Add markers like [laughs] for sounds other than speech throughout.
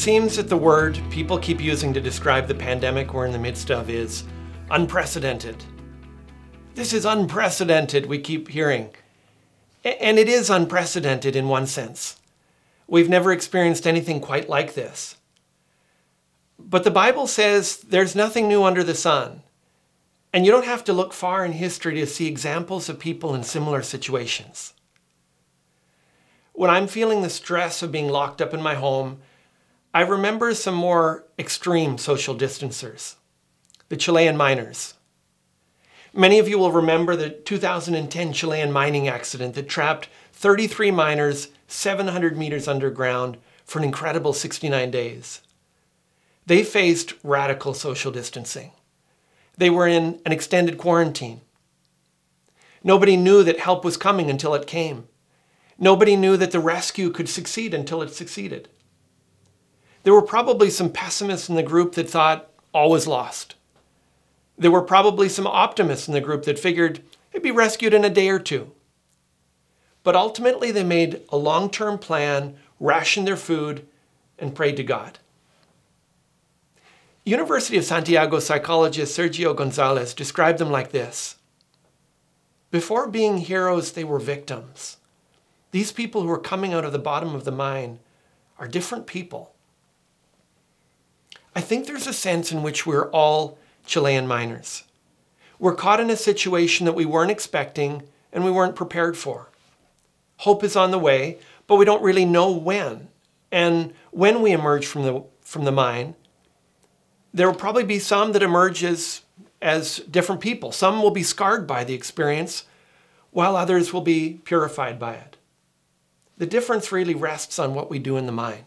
Seems that the word people keep using to describe the pandemic we're in the midst of is unprecedented. This is unprecedented, we keep hearing. And it is unprecedented in one sense. We've never experienced anything quite like this. But the Bible says there's nothing new under the sun. And you don't have to look far in history to see examples of people in similar situations. When I'm feeling the stress of being locked up in my home, I remember some more extreme social distancers the Chilean miners. Many of you will remember the 2010 Chilean mining accident that trapped 33 miners 700 meters underground for an incredible 69 days. They faced radical social distancing. They were in an extended quarantine. Nobody knew that help was coming until it came. Nobody knew that the rescue could succeed until it succeeded. There were probably some pessimists in the group that thought all was lost. There were probably some optimists in the group that figured it'd be rescued in a day or two. But ultimately, they made a long term plan, rationed their food, and prayed to God. University of Santiago psychologist Sergio Gonzalez described them like this Before being heroes, they were victims. These people who are coming out of the bottom of the mine are different people. I think there's a sense in which we're all Chilean miners. We're caught in a situation that we weren't expecting and we weren't prepared for. Hope is on the way, but we don't really know when. And when we emerge from the, from the mine, there will probably be some that emerge as, as different people. Some will be scarred by the experience, while others will be purified by it. The difference really rests on what we do in the mine.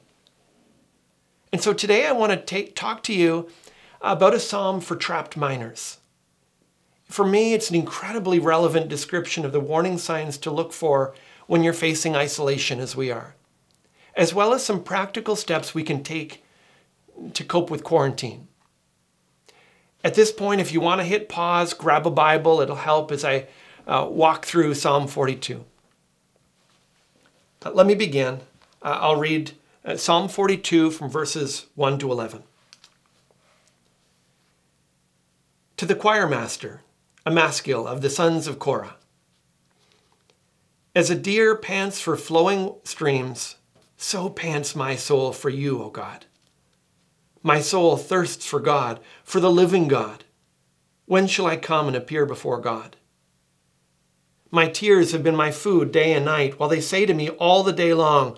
And so today I want to take, talk to you about a psalm for trapped miners. For me, it's an incredibly relevant description of the warning signs to look for when you're facing isolation as we are, as well as some practical steps we can take to cope with quarantine. At this point, if you want to hit pause, grab a Bible, it'll help as I uh, walk through Psalm 42. But let me begin. Uh, I'll read uh, Psalm 42 from verses 1 to 11. To the choir master, a maskil of the sons of Korah. As a deer pants for flowing streams, so pants my soul for you, O God. My soul thirsts for God, for the living God. When shall I come and appear before God? My tears have been my food day and night, while they say to me all the day long,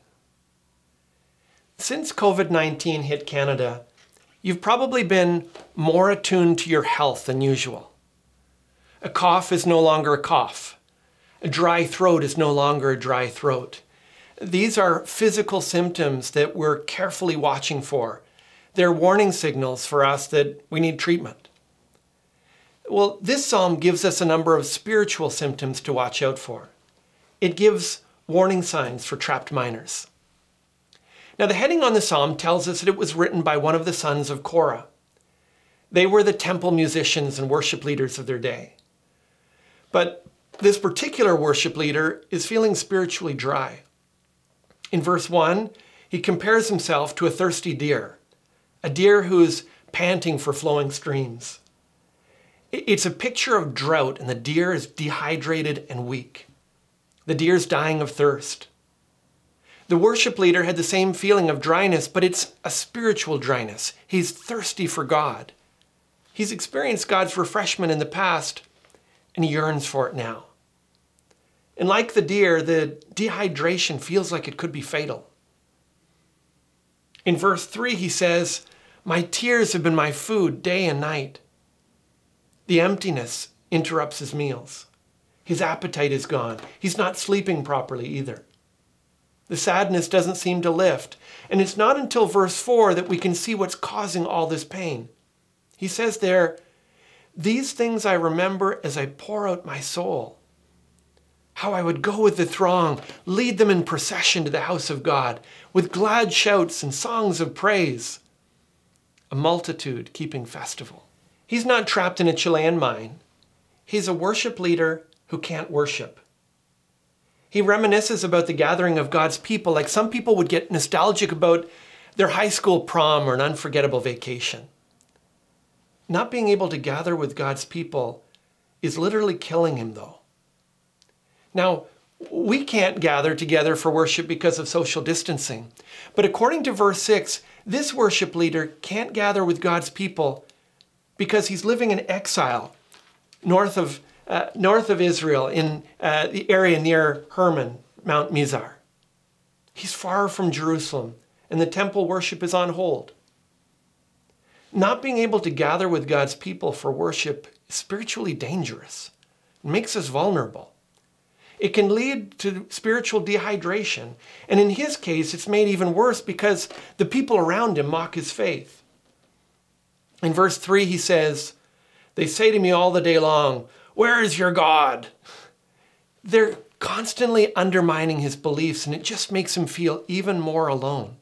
Since COVID 19 hit Canada, you've probably been more attuned to your health than usual. A cough is no longer a cough. A dry throat is no longer a dry throat. These are physical symptoms that we're carefully watching for they're warning signals for us that we need treatment. Well, this psalm gives us a number of spiritual symptoms to watch out for. It gives warning signs for trapped miners. Now, the heading on the psalm tells us that it was written by one of the sons of Korah. They were the temple musicians and worship leaders of their day. But this particular worship leader is feeling spiritually dry. In verse 1, he compares himself to a thirsty deer, a deer who's panting for flowing streams. It's a picture of drought, and the deer is dehydrated and weak. The deer's dying of thirst. The worship leader had the same feeling of dryness, but it's a spiritual dryness. He's thirsty for God. He's experienced God's refreshment in the past, and he yearns for it now. And like the deer, the dehydration feels like it could be fatal. In verse 3, he says, My tears have been my food day and night. The emptiness interrupts his meals. His appetite is gone. He's not sleeping properly either. The sadness doesn't seem to lift. And it's not until verse 4 that we can see what's causing all this pain. He says there, These things I remember as I pour out my soul. How I would go with the throng, lead them in procession to the house of God, with glad shouts and songs of praise. A multitude keeping festival. He's not trapped in a Chilean mine. He's a worship leader who can't worship. He reminisces about the gathering of God's people like some people would get nostalgic about their high school prom or an unforgettable vacation. Not being able to gather with God's people is literally killing him, though. Now, we can't gather together for worship because of social distancing. But according to verse 6, this worship leader can't gather with God's people because he's living in exile north of, uh, north of Israel in uh, the area near Hermon, Mount Mizar. He's far from Jerusalem, and the temple worship is on hold. Not being able to gather with God's people for worship is spiritually dangerous. It makes us vulnerable. It can lead to spiritual dehydration. And in his case, it's made even worse because the people around him mock his faith. In verse 3, he says, They say to me all the day long, Where is your God? They're constantly undermining his beliefs, and it just makes him feel even more alone.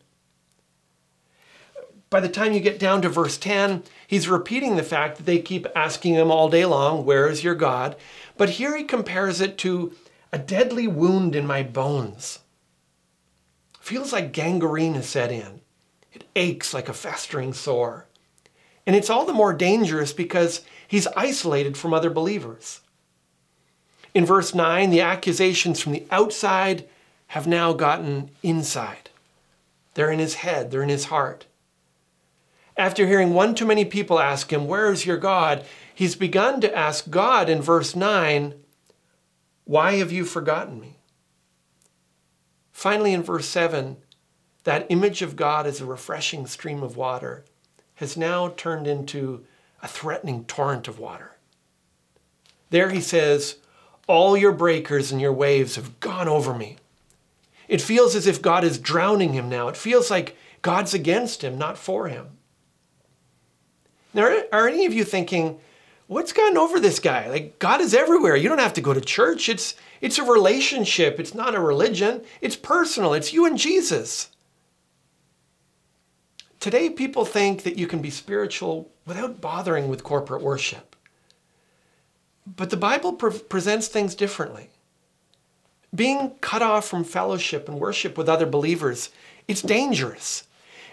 By the time you get down to verse 10, he's repeating the fact that they keep asking him all day long, Where is your God? But here he compares it to a deadly wound in my bones. Feels like gangrene has set in. It aches like a festering sore. And it's all the more dangerous because he's isolated from other believers. In verse 9, the accusations from the outside have now gotten inside. They're in his head, they're in his heart. After hearing one too many people ask him, Where is your God? he's begun to ask God in verse 9, Why have you forgotten me? Finally, in verse 7, that image of God as a refreshing stream of water has now turned into a threatening torrent of water. There he says, All your breakers and your waves have gone over me. It feels as if God is drowning him now. It feels like God's against him, not for him. Now, are any of you thinking, what's gotten over this guy? Like, God is everywhere. You don't have to go to church. It's, it's a relationship, it's not a religion, it's personal, it's you and Jesus. Today, people think that you can be spiritual without bothering with corporate worship. But the Bible pre- presents things differently. Being cut off from fellowship and worship with other believers, it's dangerous.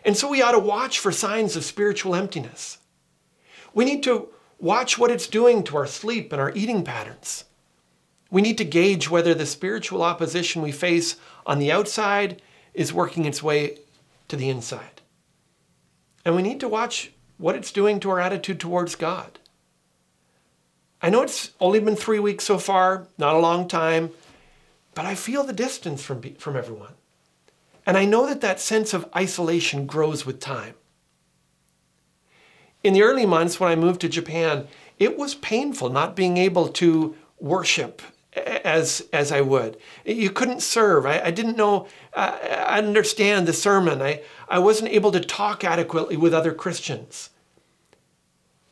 And so we ought to watch for signs of spiritual emptiness. We need to watch what it's doing to our sleep and our eating patterns. We need to gauge whether the spiritual opposition we face on the outside is working its way to the inside. And we need to watch what it's doing to our attitude towards God. I know it's only been three weeks so far, not a long time, but I feel the distance from, from everyone. And I know that that sense of isolation grows with time. In the early months when I moved to Japan, it was painful not being able to worship as as I would. You couldn't serve. I, I didn't know. I understand the sermon. I I wasn't able to talk adequately with other Christians.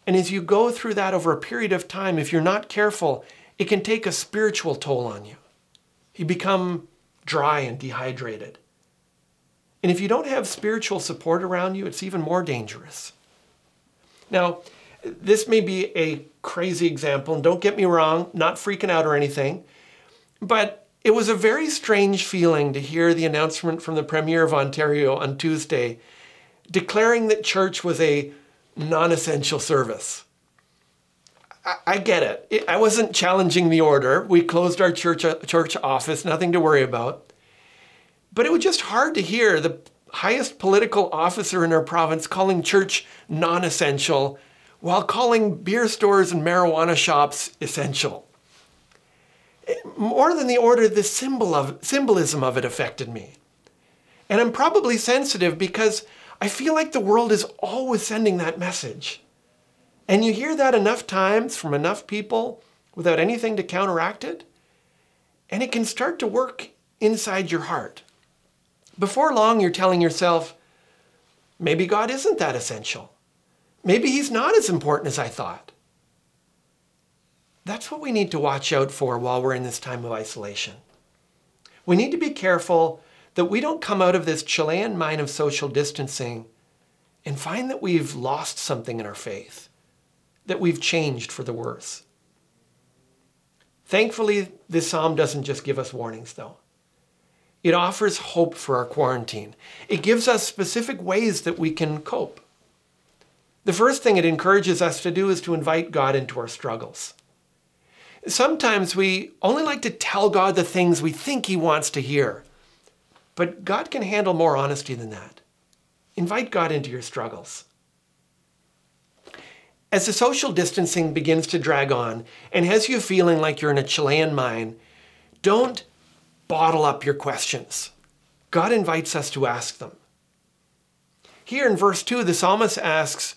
And as you go through that over a period of time, if you're not careful, it can take a spiritual toll on you. You become dry and dehydrated. And if you don't have spiritual support around you, it's even more dangerous. Now, this may be a crazy example, and don't get me wrong, not freaking out or anything, but it was a very strange feeling to hear the announcement from the Premier of Ontario on Tuesday declaring that church was a non essential service. I, I get it. it. I wasn't challenging the order. We closed our church, uh, church office, nothing to worry about. But it was just hard to hear the highest political officer in our province calling church non essential while calling beer stores and marijuana shops essential. Eh, more than the order, the symbol of, symbolism of it affected me. And I'm probably sensitive because I feel like the world is always sending that message. And you hear that enough times from enough people without anything to counteract it, and it can start to work inside your heart. Before long, you're telling yourself, maybe God isn't that essential. Maybe he's not as important as I thought. That's what we need to watch out for while we're in this time of isolation. We need to be careful that we don't come out of this Chilean mine of social distancing and find that we've lost something in our faith, that we've changed for the worse. Thankfully, this psalm doesn't just give us warnings, though. It offers hope for our quarantine. It gives us specific ways that we can cope. The first thing it encourages us to do is to invite God into our struggles. Sometimes we only like to tell God the things we think He wants to hear, but God can handle more honesty than that. Invite God into your struggles. As the social distancing begins to drag on and has you feeling like you're in a Chilean mine, don't bottle up your questions. God invites us to ask them. Here in verse 2, the psalmist asks,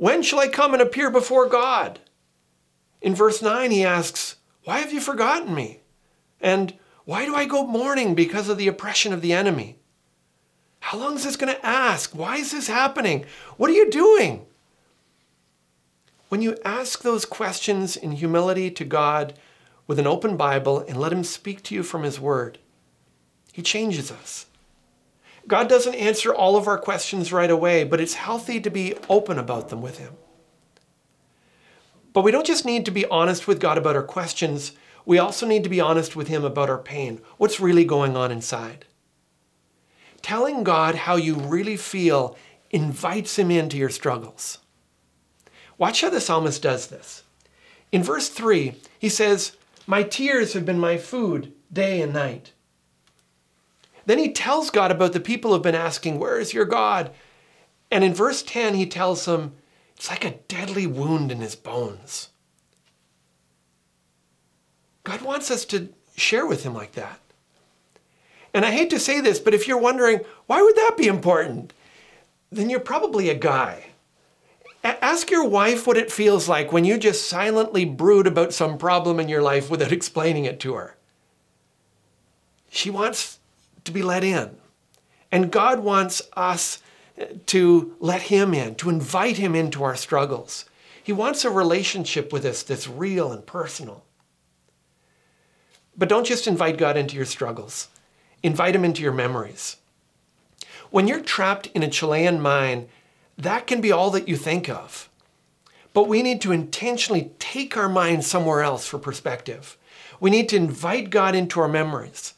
when shall I come and appear before God? In verse 9, he asks, Why have you forgotten me? And why do I go mourning because of the oppression of the enemy? How long is this going to ask? Why is this happening? What are you doing? When you ask those questions in humility to God with an open Bible and let Him speak to you from His Word, He changes us. God doesn't answer all of our questions right away, but it's healthy to be open about them with Him. But we don't just need to be honest with God about our questions, we also need to be honest with Him about our pain. What's really going on inside? Telling God how you really feel invites Him into your struggles. Watch how the psalmist does this. In verse 3, he says, My tears have been my food day and night. Then he tells God about the people who've been asking, Where is your God? And in verse 10, he tells them, It's like a deadly wound in his bones. God wants us to share with him like that. And I hate to say this, but if you're wondering, why would that be important? Then you're probably a guy. A- ask your wife what it feels like when you just silently brood about some problem in your life without [laughs] explaining it to her. She wants to be let in. And God wants us to let Him in, to invite Him into our struggles. He wants a relationship with us that's real and personal. But don't just invite God into your struggles, invite Him into your memories. When you're trapped in a Chilean mine, that can be all that you think of. But we need to intentionally take our mind somewhere else for perspective. We need to invite God into our memories.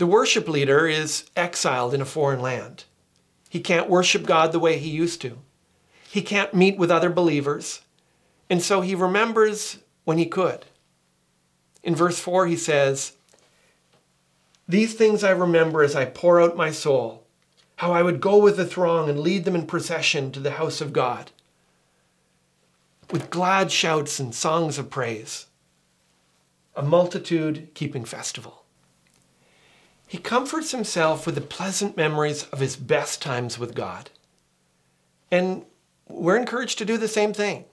The worship leader is exiled in a foreign land. He can't worship God the way he used to. He can't meet with other believers. And so he remembers when he could. In verse 4, he says, These things I remember as I pour out my soul, how I would go with the throng and lead them in procession to the house of God, with glad shouts and songs of praise, a multitude keeping festival. He comforts himself with the pleasant memories of his best times with God. And we're encouraged to do the same thing.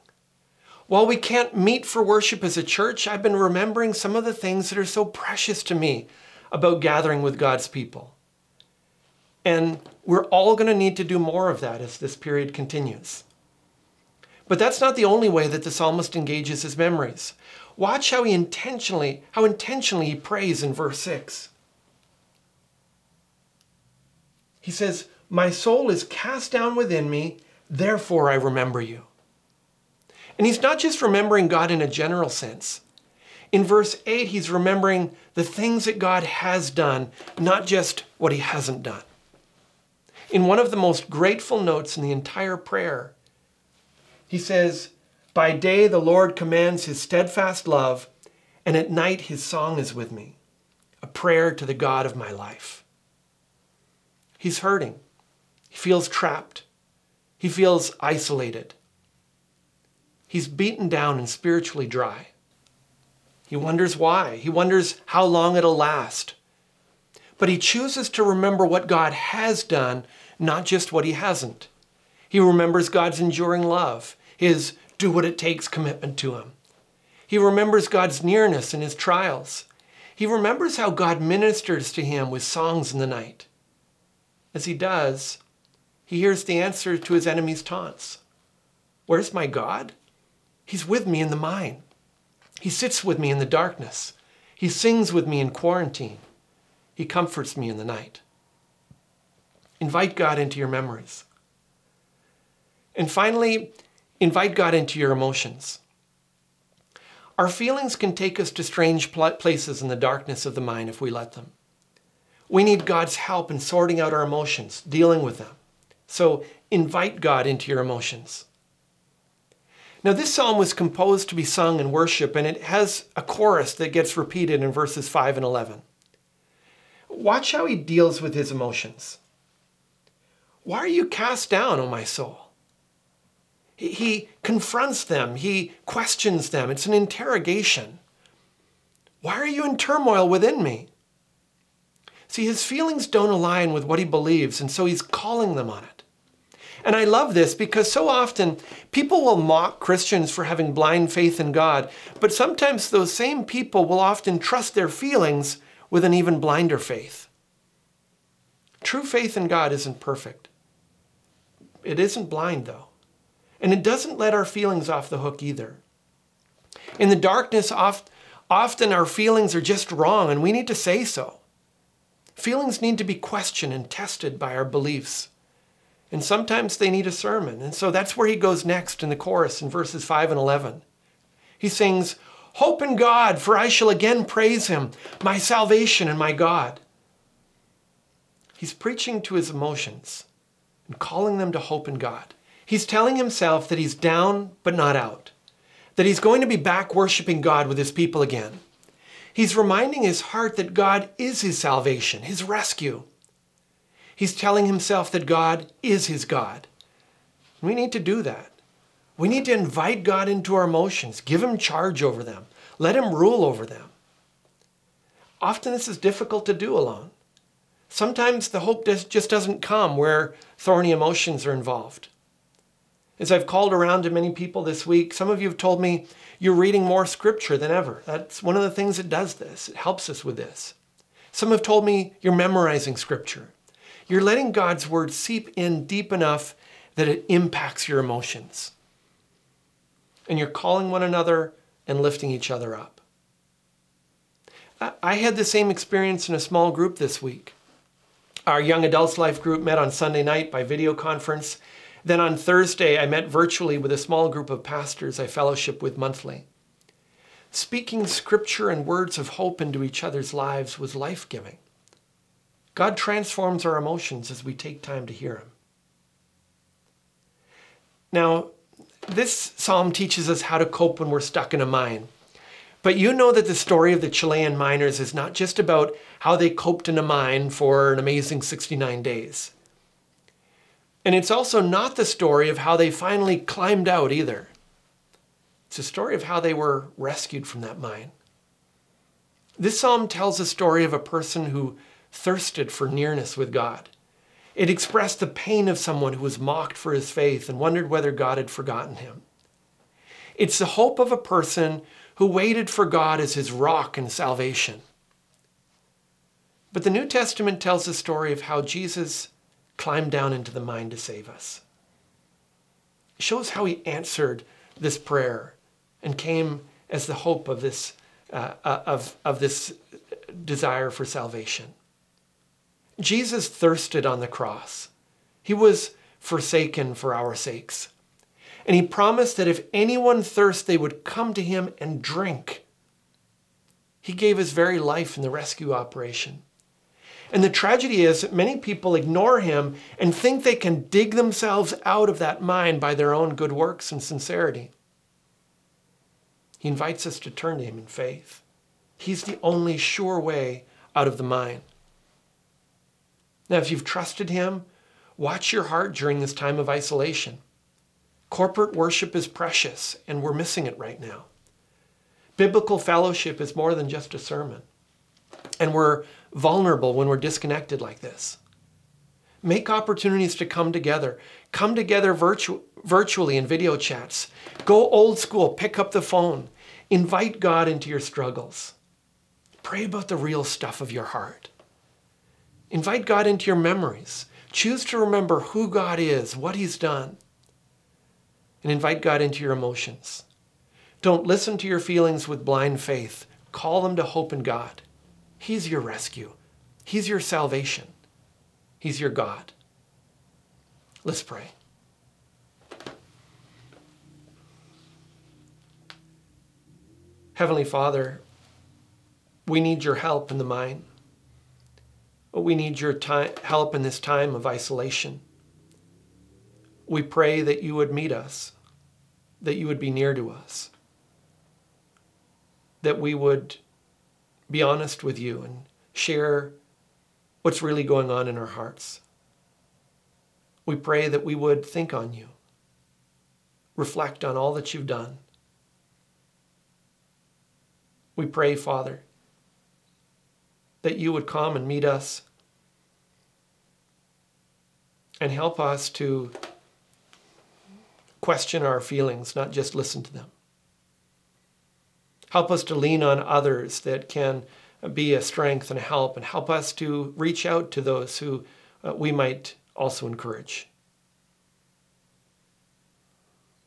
While we can't meet for worship as a church, I've been remembering some of the things that are so precious to me about gathering with God's people. And we're all going to need to do more of that as this period continues. But that's not the only way that the psalmist engages his memories. Watch how he intentionally, how intentionally he prays in verse 6. He says, My soul is cast down within me, therefore I remember you. And he's not just remembering God in a general sense. In verse 8, he's remembering the things that God has done, not just what he hasn't done. In one of the most grateful notes in the entire prayer, he says, By day the Lord commands his steadfast love, and at night his song is with me, a prayer to the God of my life. He's hurting. He feels trapped. He feels isolated. He's beaten down and spiritually dry. He wonders why. He wonders how long it'll last. But he chooses to remember what God has done, not just what he hasn't. He remembers God's enduring love, his do what it takes commitment to him. He remembers God's nearness in his trials. He remembers how God ministers to him with songs in the night. As he does, he hears the answer to his enemy's taunts Where's my God? He's with me in the mine. He sits with me in the darkness. He sings with me in quarantine. He comforts me in the night. Invite God into your memories. And finally, invite God into your emotions. Our feelings can take us to strange places in the darkness of the mind if we let them. We need God's help in sorting out our emotions, dealing with them. So invite God into your emotions. Now, this psalm was composed to be sung in worship, and it has a chorus that gets repeated in verses 5 and 11. Watch how he deals with his emotions. Why are you cast down, O my soul? He, he confronts them, he questions them. It's an interrogation. Why are you in turmoil within me? See, his feelings don't align with what he believes, and so he's calling them on it. And I love this because so often people will mock Christians for having blind faith in God, but sometimes those same people will often trust their feelings with an even blinder faith. True faith in God isn't perfect. It isn't blind, though. And it doesn't let our feelings off the hook either. In the darkness, often our feelings are just wrong, and we need to say so. Feelings need to be questioned and tested by our beliefs. And sometimes they need a sermon. And so that's where he goes next in the chorus in verses 5 and 11. He sings, Hope in God, for I shall again praise him, my salvation and my God. He's preaching to his emotions and calling them to hope in God. He's telling himself that he's down but not out, that he's going to be back worshiping God with his people again. He's reminding his heart that God is his salvation, his rescue. He's telling himself that God is his God. We need to do that. We need to invite God into our emotions, give him charge over them, let him rule over them. Often this is difficult to do alone. Sometimes the hope just doesn't come where thorny emotions are involved. As I've called around to many people this week, some of you have told me you're reading more scripture than ever. That's one of the things that does this. It helps us with this. Some have told me you're memorizing scripture. You're letting God's word seep in deep enough that it impacts your emotions. And you're calling one another and lifting each other up. I had the same experience in a small group this week. Our young adults life group met on Sunday night by video conference. Then on Thursday, I met virtually with a small group of pastors I fellowship with monthly. Speaking scripture and words of hope into each other's lives was life giving. God transforms our emotions as we take time to hear Him. Now, this psalm teaches us how to cope when we're stuck in a mine. But you know that the story of the Chilean miners is not just about how they coped in a mine for an amazing 69 days. And it's also not the story of how they finally climbed out either. It's a story of how they were rescued from that mine. This psalm tells a story of a person who thirsted for nearness with God. It expressed the pain of someone who was mocked for his faith and wondered whether God had forgotten him. It's the hope of a person who waited for God as his rock and salvation. But the New Testament tells the story of how Jesus climbed down into the mine to save us. It shows how he answered this prayer and came as the hope of this, uh, uh of, of this desire for salvation. Jesus thirsted on the cross. He was forsaken for our sakes. And he promised that if anyone thirsts, they would come to him and drink. He gave his very life in the rescue operation. And the tragedy is that many people ignore him and think they can dig themselves out of that mine by their own good works and sincerity. He invites us to turn to him in faith. He's the only sure way out of the mine. Now, if you've trusted him, watch your heart during this time of isolation. Corporate worship is precious, and we're missing it right now. Biblical fellowship is more than just a sermon. And we're vulnerable when we're disconnected like this. Make opportunities to come together. Come together virtu- virtually in video chats. Go old school, pick up the phone. Invite God into your struggles. Pray about the real stuff of your heart. Invite God into your memories. Choose to remember who God is, what He's done. And invite God into your emotions. Don't listen to your feelings with blind faith. Call them to hope in God. He's your rescue, He's your salvation, He's your God. Let's pray. Heavenly Father, we need your help in the mine. We need your time, help in this time of isolation. We pray that you would meet us, that you would be near to us, that we would be honest with you and share what's really going on in our hearts. We pray that we would think on you, reflect on all that you've done. We pray, Father, that you would come and meet us and help us to question our feelings, not just listen to them. Help us to lean on others that can be a strength and help, and help us to reach out to those who uh, we might also encourage.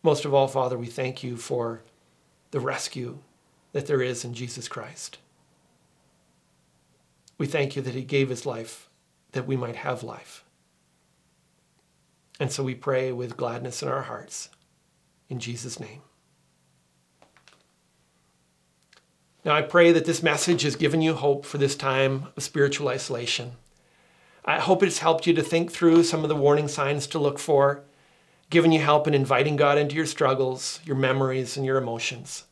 Most of all, Father, we thank you for the rescue that there is in Jesus Christ. We thank you that he gave his life that we might have life. And so we pray with gladness in our hearts. In Jesus' name. Now, I pray that this message has given you hope for this time of spiritual isolation. I hope it's helped you to think through some of the warning signs to look for, given you help in inviting God into your struggles, your memories, and your emotions.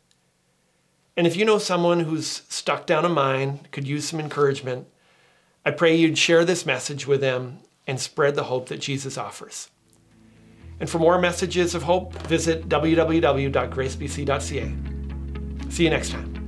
And if you know someone who's stuck down a mine, could use some encouragement, I pray you'd share this message with them and spread the hope that Jesus offers. And for more messages of hope, visit www.gracebc.ca. See you next time.